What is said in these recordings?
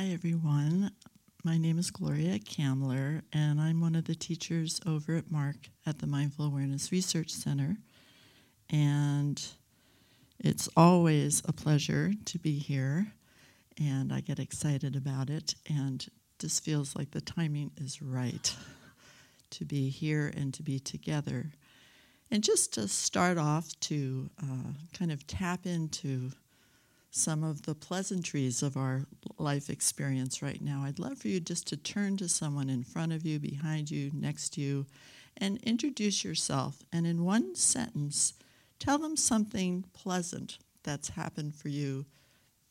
Hi, everyone. My name is Gloria Kamler, and I'm one of the teachers over at MARC at the Mindful Awareness Research Center. And it's always a pleasure to be here, and I get excited about it. And this feels like the timing is right to be here and to be together. And just to start off, to uh, kind of tap into some of the pleasantries of our life experience right now. I'd love for you just to turn to someone in front of you, behind you, next to you, and introduce yourself. And in one sentence, tell them something pleasant that's happened for you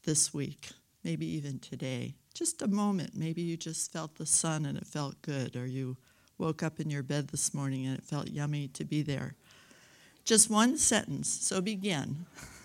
this week, maybe even today. Just a moment. Maybe you just felt the sun and it felt good, or you woke up in your bed this morning and it felt yummy to be there. Just one sentence. So begin.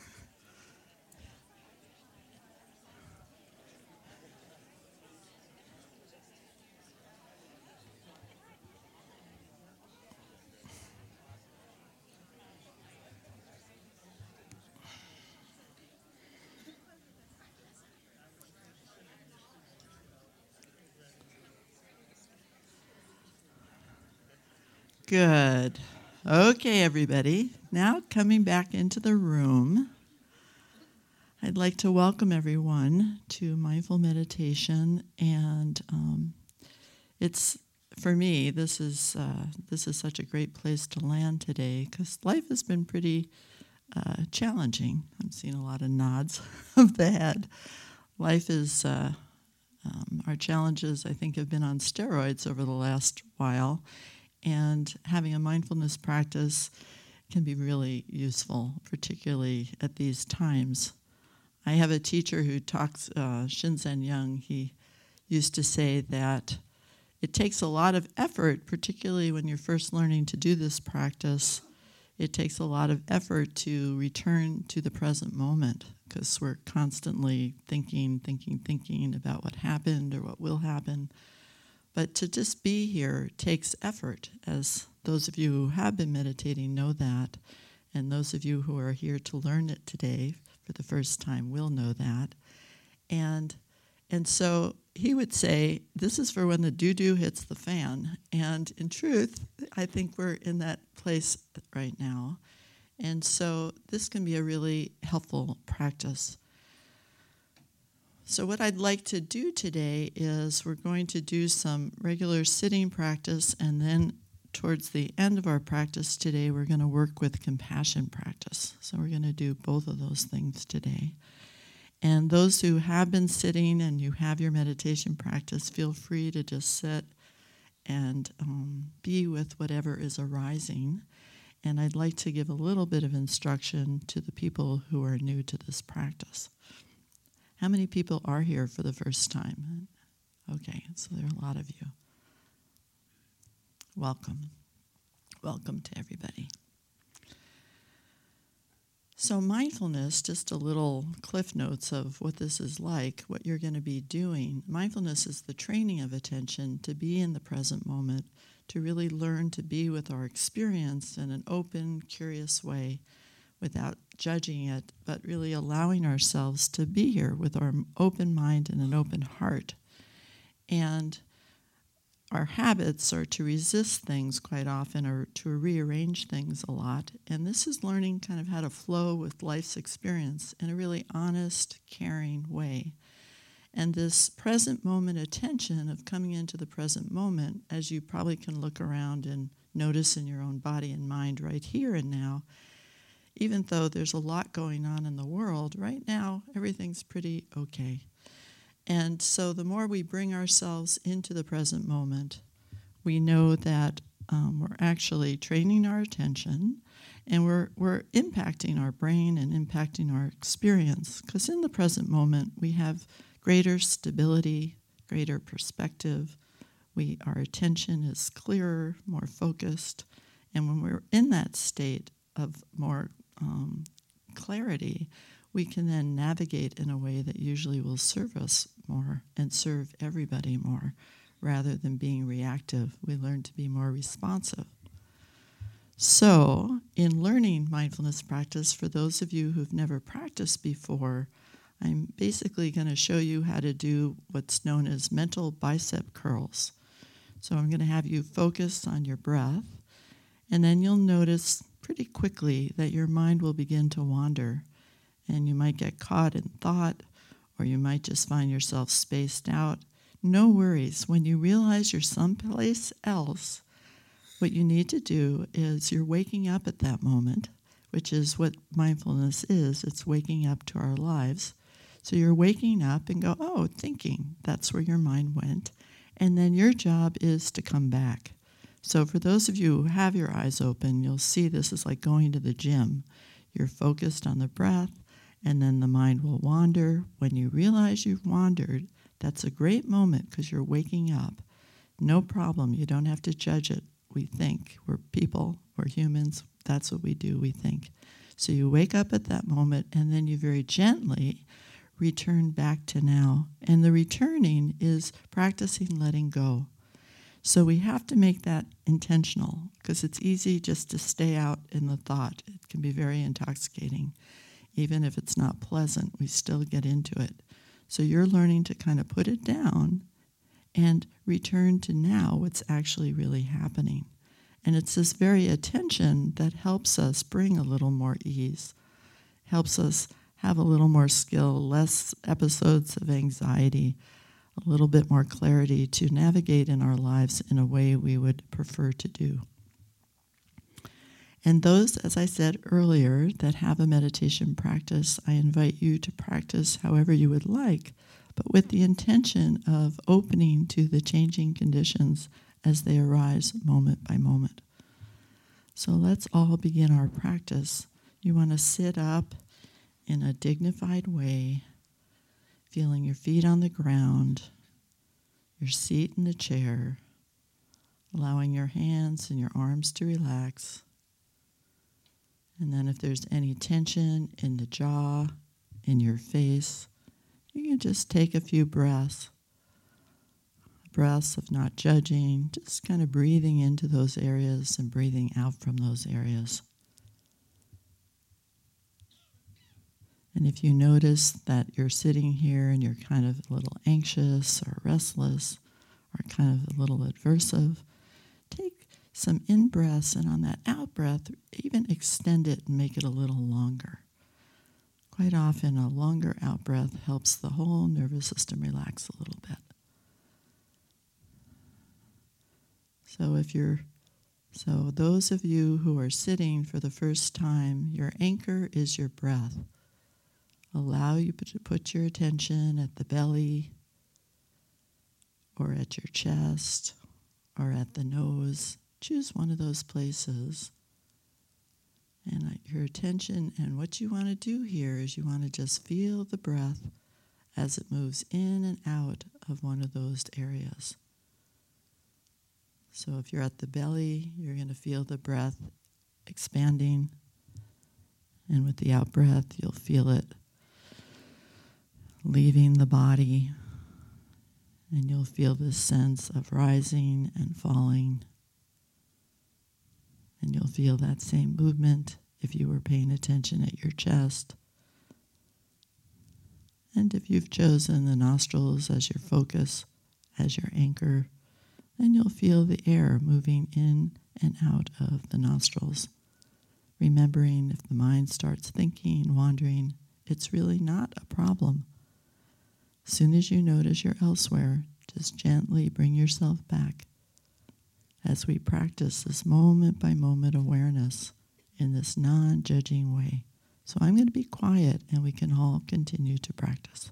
Good. Okay, everybody. Now coming back into the room, I'd like to welcome everyone to mindful meditation, and um, it's for me. This is uh, this is such a great place to land today because life has been pretty uh, challenging. I'm seeing a lot of nods of the head. Life is. Uh, um, our challenges, I think, have been on steroids over the last while, and having a mindfulness practice can be really useful, particularly at these times. I have a teacher who talks, uh, Shinzen Young, he used to say that it takes a lot of effort, particularly when you're first learning to do this practice. It takes a lot of effort to return to the present moment because we're constantly thinking, thinking, thinking about what happened or what will happen. But to just be here takes effort, as those of you who have been meditating know that, and those of you who are here to learn it today for the first time will know that. And and so he would say, This is for when the doo doo hits the fan. And in truth, I think we're in that place right now. And so this can be a really helpful practice. So, what I'd like to do today is we're going to do some regular sitting practice, and then towards the end of our practice today, we're going to work with compassion practice. So, we're going to do both of those things today. And those who have been sitting and you have your meditation practice, feel free to just sit and um, be with whatever is arising. And I'd like to give a little bit of instruction to the people who are new to this practice. How many people are here for the first time? Okay, so there are a lot of you. Welcome. Welcome to everybody. So, mindfulness, just a little cliff notes of what this is like, what you're going to be doing. Mindfulness is the training of attention to be in the present moment, to really learn to be with our experience in an open, curious way without judging it, but really allowing ourselves to be here with our open mind and an open heart. And our habits are to resist things quite often or to rearrange things a lot. And this is learning kind of how to flow with life's experience in a really honest, caring way. And this present moment attention of coming into the present moment, as you probably can look around and notice in your own body and mind right here and now, even though there's a lot going on in the world, right now everything's pretty okay. And so the more we bring ourselves into the present moment, we know that um, we're actually training our attention and we're, we're impacting our brain and impacting our experience. Because in the present moment, we have greater stability, greater perspective. We, our attention is clearer, more focused. And when we're in that state of more um, clarity, we can then navigate in a way that usually will serve us more and serve everybody more rather than being reactive. We learn to be more responsive. So, in learning mindfulness practice, for those of you who've never practiced before, I'm basically going to show you how to do what's known as mental bicep curls. So I'm going to have you focus on your breath, and then you'll notice pretty quickly that your mind will begin to wander, and you might get caught in thought, or you might just find yourself spaced out. No worries. When you realize you're someplace else, what you need to do is you're waking up at that moment, which is what mindfulness is it's waking up to our lives. So you're waking up and go, oh, thinking. That's where your mind went. And then your job is to come back. So for those of you who have your eyes open, you'll see this is like going to the gym. You're focused on the breath, and then the mind will wander. When you realize you've wandered, that's a great moment because you're waking up. No problem. You don't have to judge it we think. We're people, we're humans. That's what we do, we think. So you wake up at that moment and then you very gently return back to now. And the returning is practicing letting go. So we have to make that intentional because it's easy just to stay out in the thought. It can be very intoxicating. Even if it's not pleasant, we still get into it. So you're learning to kind of put it down and return to now what's actually really happening. And it's this very attention that helps us bring a little more ease, helps us have a little more skill, less episodes of anxiety, a little bit more clarity to navigate in our lives in a way we would prefer to do. And those, as I said earlier, that have a meditation practice, I invite you to practice however you would like but with the intention of opening to the changing conditions as they arise moment by moment. So let's all begin our practice. You want to sit up in a dignified way, feeling your feet on the ground, your seat in the chair, allowing your hands and your arms to relax. And then, if there's any tension in the jaw, in your face, you can just take a few breaths. Breaths of not judging, just kind of breathing into those areas and breathing out from those areas. And if you notice that you're sitting here and you're kind of a little anxious or restless or kind of a little aversive, take some in breaths and on that out breath, even extend it and make it a little longer. Quite often, a longer out breath helps the whole nervous system relax a little bit. So, if you're so, those of you who are sitting for the first time, your anchor is your breath. Allow you to put your attention at the belly, or at your chest, or at the nose. Choose one of those places. And your attention and what you want to do here is you want to just feel the breath as it moves in and out of one of those areas. So if you're at the belly, you're going to feel the breath expanding. And with the out breath, you'll feel it leaving the body. And you'll feel this sense of rising and falling and you'll feel that same movement if you were paying attention at your chest. And if you've chosen the nostrils as your focus, as your anchor, then you'll feel the air moving in and out of the nostrils. Remembering if the mind starts thinking, wandering, it's really not a problem. Soon as you notice you're elsewhere, just gently bring yourself back as we practice this moment by moment awareness in this non judging way. So I'm going to be quiet and we can all continue to practice.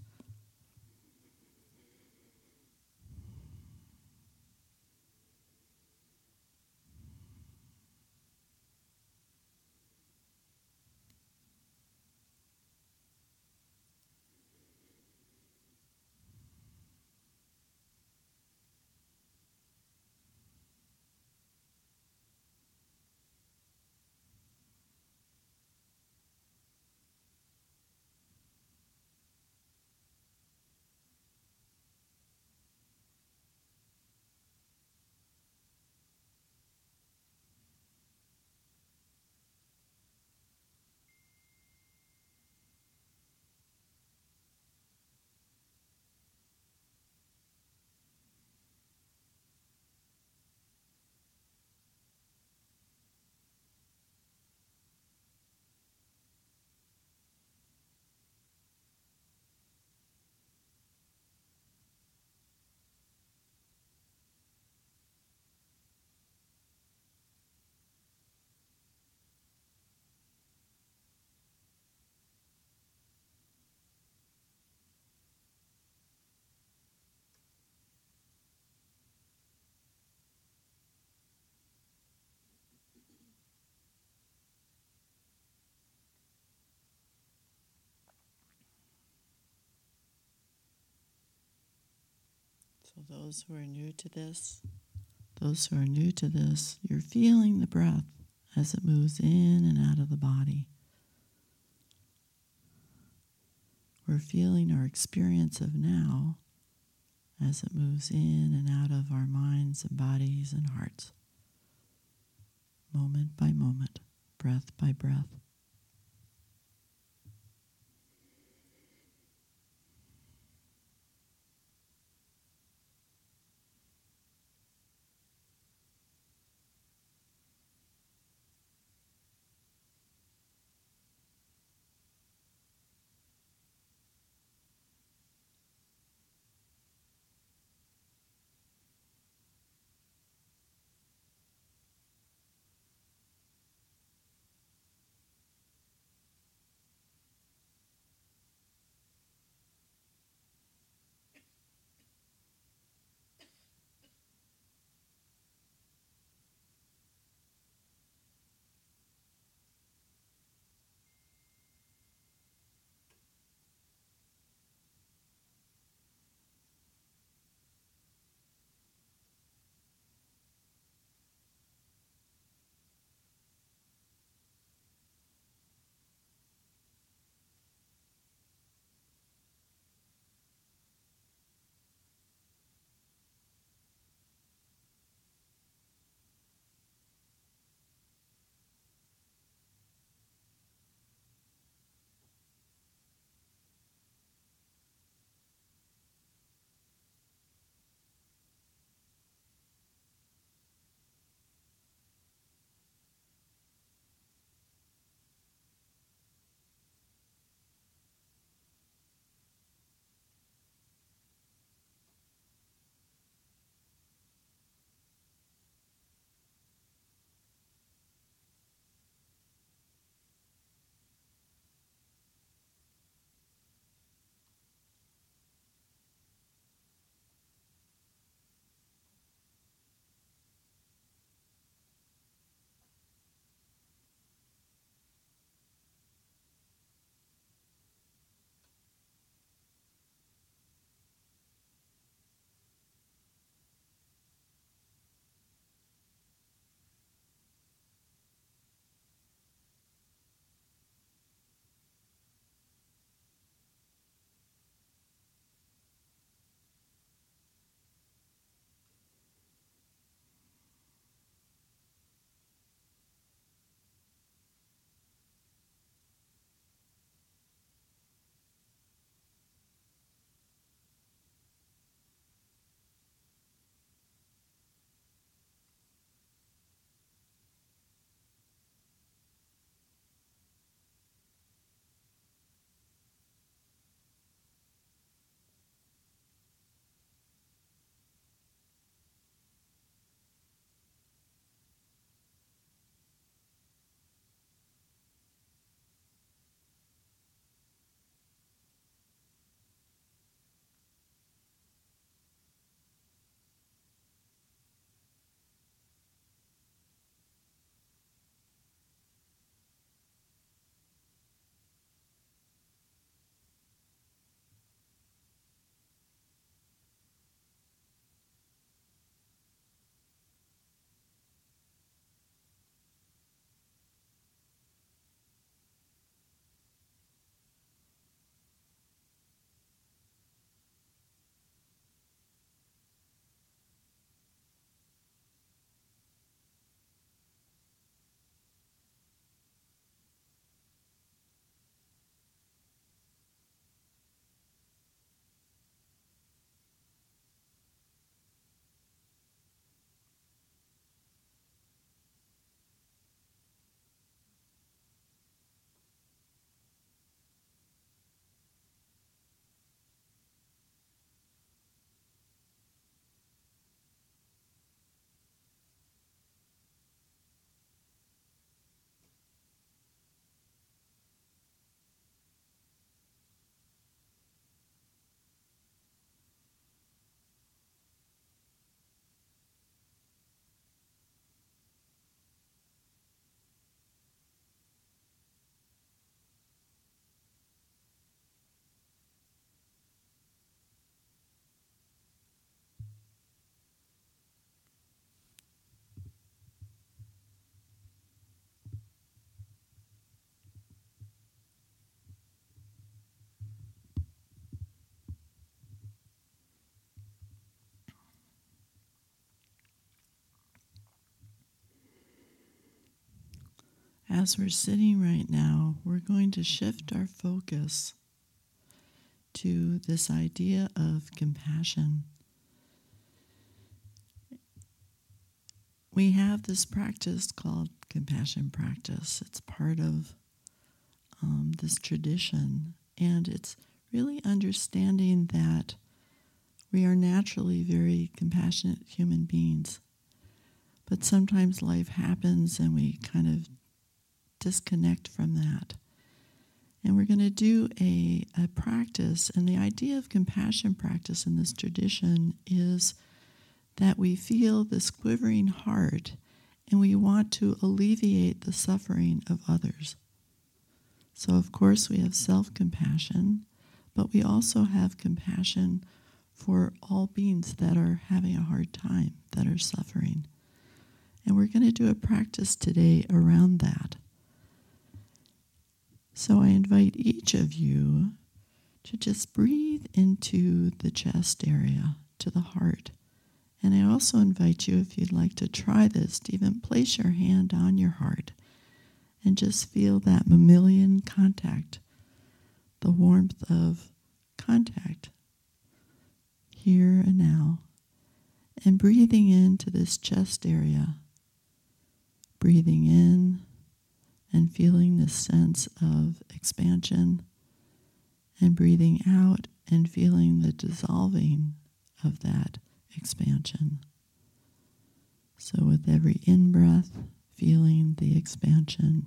So, those who are new to this, those who are new to this, you're feeling the breath as it moves in and out of the body. We're feeling our experience of now as it moves in and out of our minds and bodies and hearts, moment by moment, breath by breath. As we're sitting right now, we're going to shift our focus to this idea of compassion. We have this practice called compassion practice. It's part of um, this tradition, and it's really understanding that we are naturally very compassionate human beings. But sometimes life happens and we kind of disconnect from that. And we're going to do a, a practice. And the idea of compassion practice in this tradition is that we feel this quivering heart and we want to alleviate the suffering of others. So, of course, we have self compassion, but we also have compassion for all beings that are having a hard time, that are suffering. And we're going to do a practice today around that. So I invite each of you to just breathe into the chest area, to the heart. And I also invite you, if you'd like to try this, to even place your hand on your heart and just feel that mammalian contact, the warmth of contact here and now. And breathing into this chest area, breathing in and feeling this sense of expansion, and breathing out and feeling the dissolving of that expansion. So, with every in breath, feeling the expansion,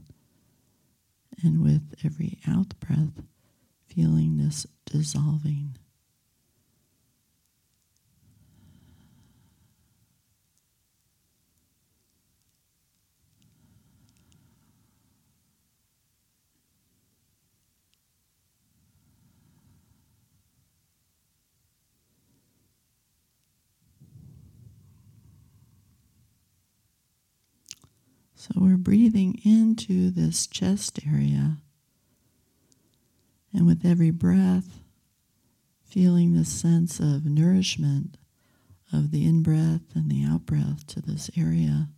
and with every out breath, feeling this dissolving. So we're breathing into this chest area. And with every breath, feeling this sense of nourishment of the in breath and the out breath to this area,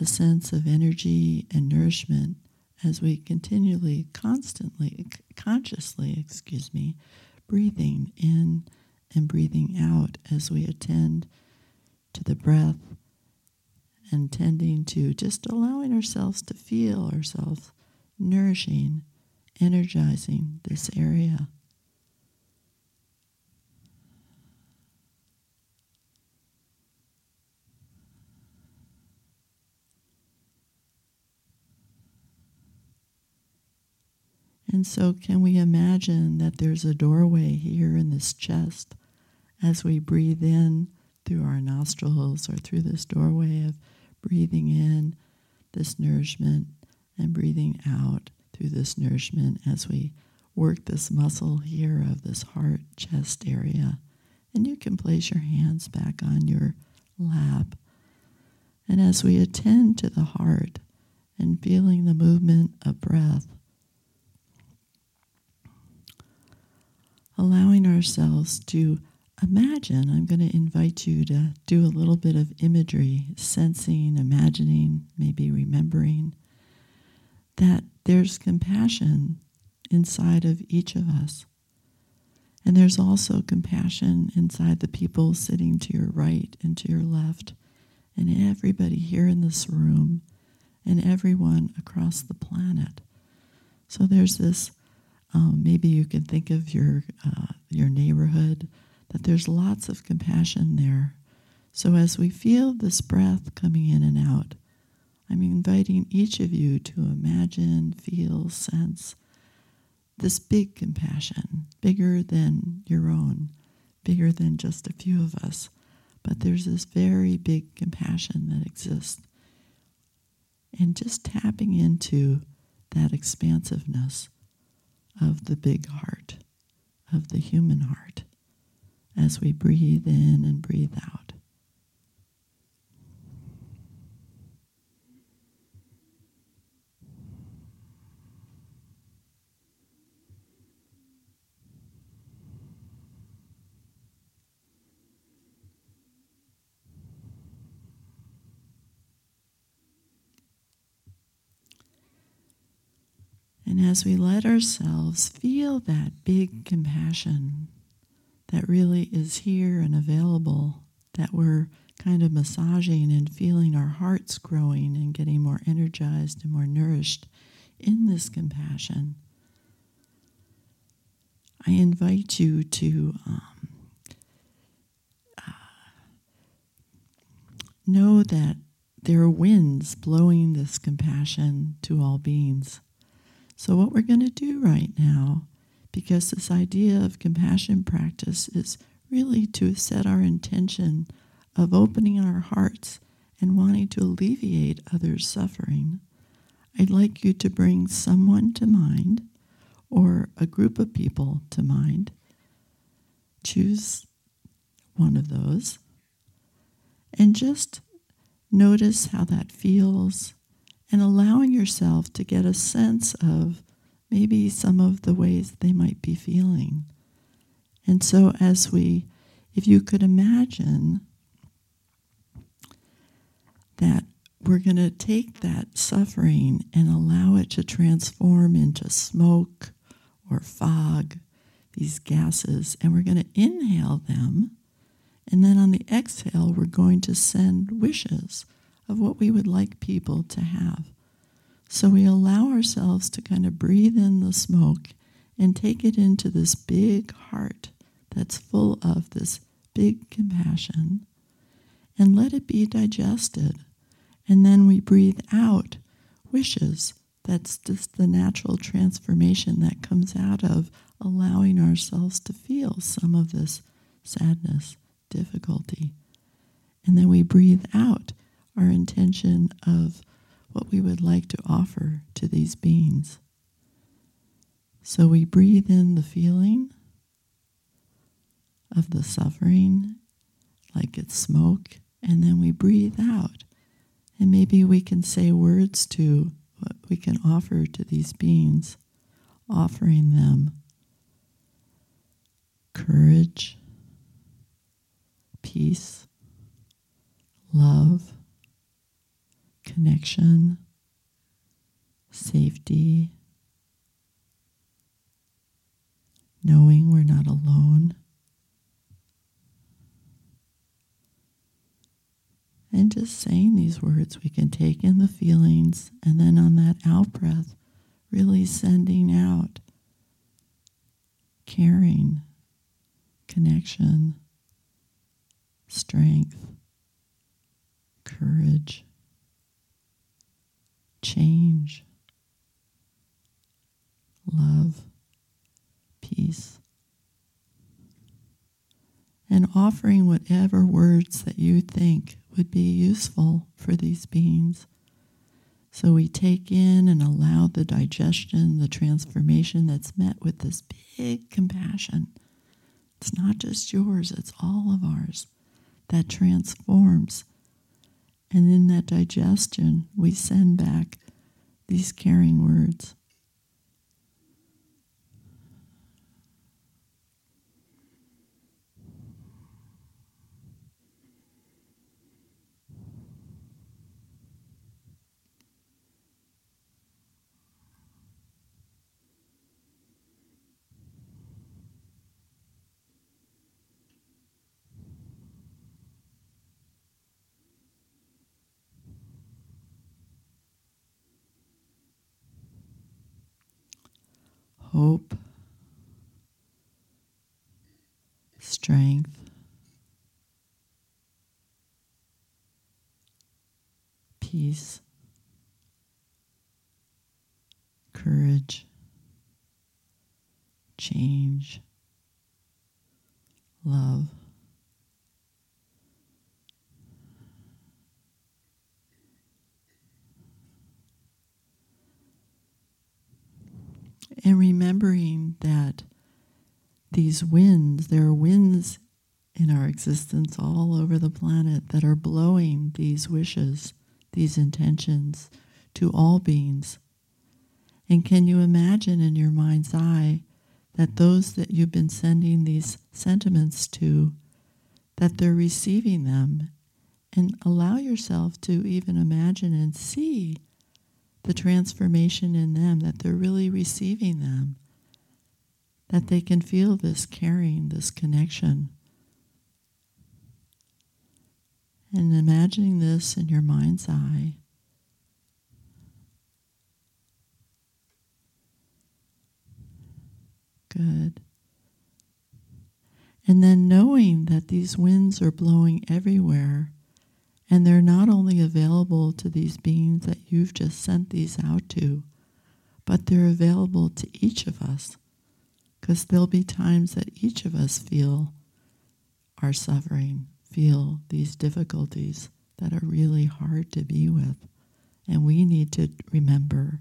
a sense of energy and nourishment as we continually, constantly, consciously, excuse me, breathing in and breathing out as we attend to the breath and tending to just allowing ourselves to feel ourselves nourishing, energizing this area. And so, can we imagine that there's a doorway here in this chest as we breathe in through our nostrils or through this doorway of breathing in this nourishment and breathing out through this nourishment as we work this muscle here of this heart chest area. And you can place your hands back on your lap. And as we attend to the heart and feeling the movement of breath, allowing ourselves to imagine, I'm going to invite you to do a little bit of imagery, sensing, imagining, maybe remembering that there's compassion inside of each of us. And there's also compassion inside the people sitting to your right and to your left, and everybody here in this room, and everyone across the planet. So there's this. Um, maybe you can think of your uh, your neighborhood that there's lots of compassion there. So as we feel this breath coming in and out, I'm inviting each of you to imagine, feel, sense this big compassion, bigger than your own, bigger than just a few of us. But there's this very big compassion that exists. And just tapping into that expansiveness of the big heart, of the human heart as we breathe in and breathe out. And as we let ourselves feel that big compassion that really is here and available, that we're kind of massaging and feeling our hearts growing and getting more energized and more nourished in this compassion, I invite you to um, uh, know that there are winds blowing this compassion to all beings. So, what we're going to do right now, because this idea of compassion practice is really to set our intention of opening our hearts and wanting to alleviate others' suffering, I'd like you to bring someone to mind or a group of people to mind. Choose one of those and just notice how that feels and allowing yourself to get a sense of maybe some of the ways they might be feeling. And so, as we, if you could imagine that we're going to take that suffering and allow it to transform into smoke or fog, these gases, and we're going to inhale them. And then on the exhale, we're going to send wishes of what we would like people to have. So we allow ourselves to kind of breathe in the smoke and take it into this big heart that's full of this big compassion and let it be digested. And then we breathe out wishes that's just the natural transformation that comes out of allowing ourselves to feel some of this sadness, difficulty. And then we breathe out our intention of what we would like to offer to these beings. So we breathe in the feeling of the suffering like it's smoke, and then we breathe out. And maybe we can say words to what we can offer to these beings, offering them courage, peace, love, connection, safety, knowing we're not alone. And just saying these words, we can take in the feelings, and then on that out breath, really sending out caring, connection, strength, courage, change, love, peace and offering whatever words that you think would be useful for these beings. So we take in and allow the digestion, the transformation that's met with this big compassion. It's not just yours, it's all of ours that transforms. And in that digestion, we send back these caring words. Hope, strength, peace, courage, change, love. And remembering that these winds, there are winds in our existence all over the planet that are blowing these wishes, these intentions to all beings. And can you imagine in your mind's eye that those that you've been sending these sentiments to, that they're receiving them? And allow yourself to even imagine and see the transformation in them, that they're really receiving them, that they can feel this caring, this connection. And imagining this in your mind's eye. Good. And then knowing that these winds are blowing everywhere and they're not only available to these beings that you've just sent these out to, but they're available to each of us. Because there'll be times that each of us feel our suffering, feel these difficulties that are really hard to be with. And we need to remember.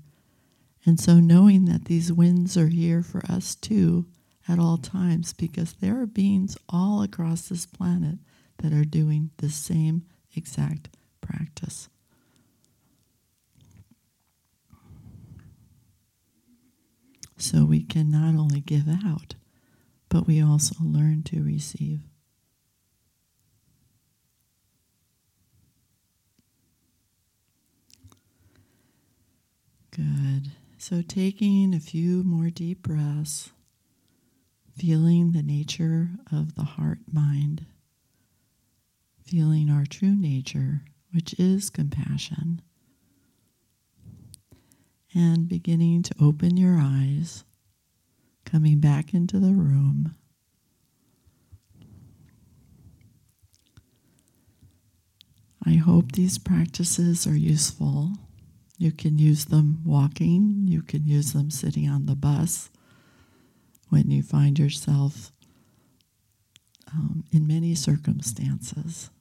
And so, knowing that these winds are here for us too at all times, because there are beings all across this planet that are doing the same exact practice. So we can not only give out, but we also learn to receive. Good. So taking a few more deep breaths, feeling the nature of the heart mind feeling our true nature, which is compassion, and beginning to open your eyes, coming back into the room. I hope these practices are useful. You can use them walking, you can use them sitting on the bus when you find yourself um, in many circumstances.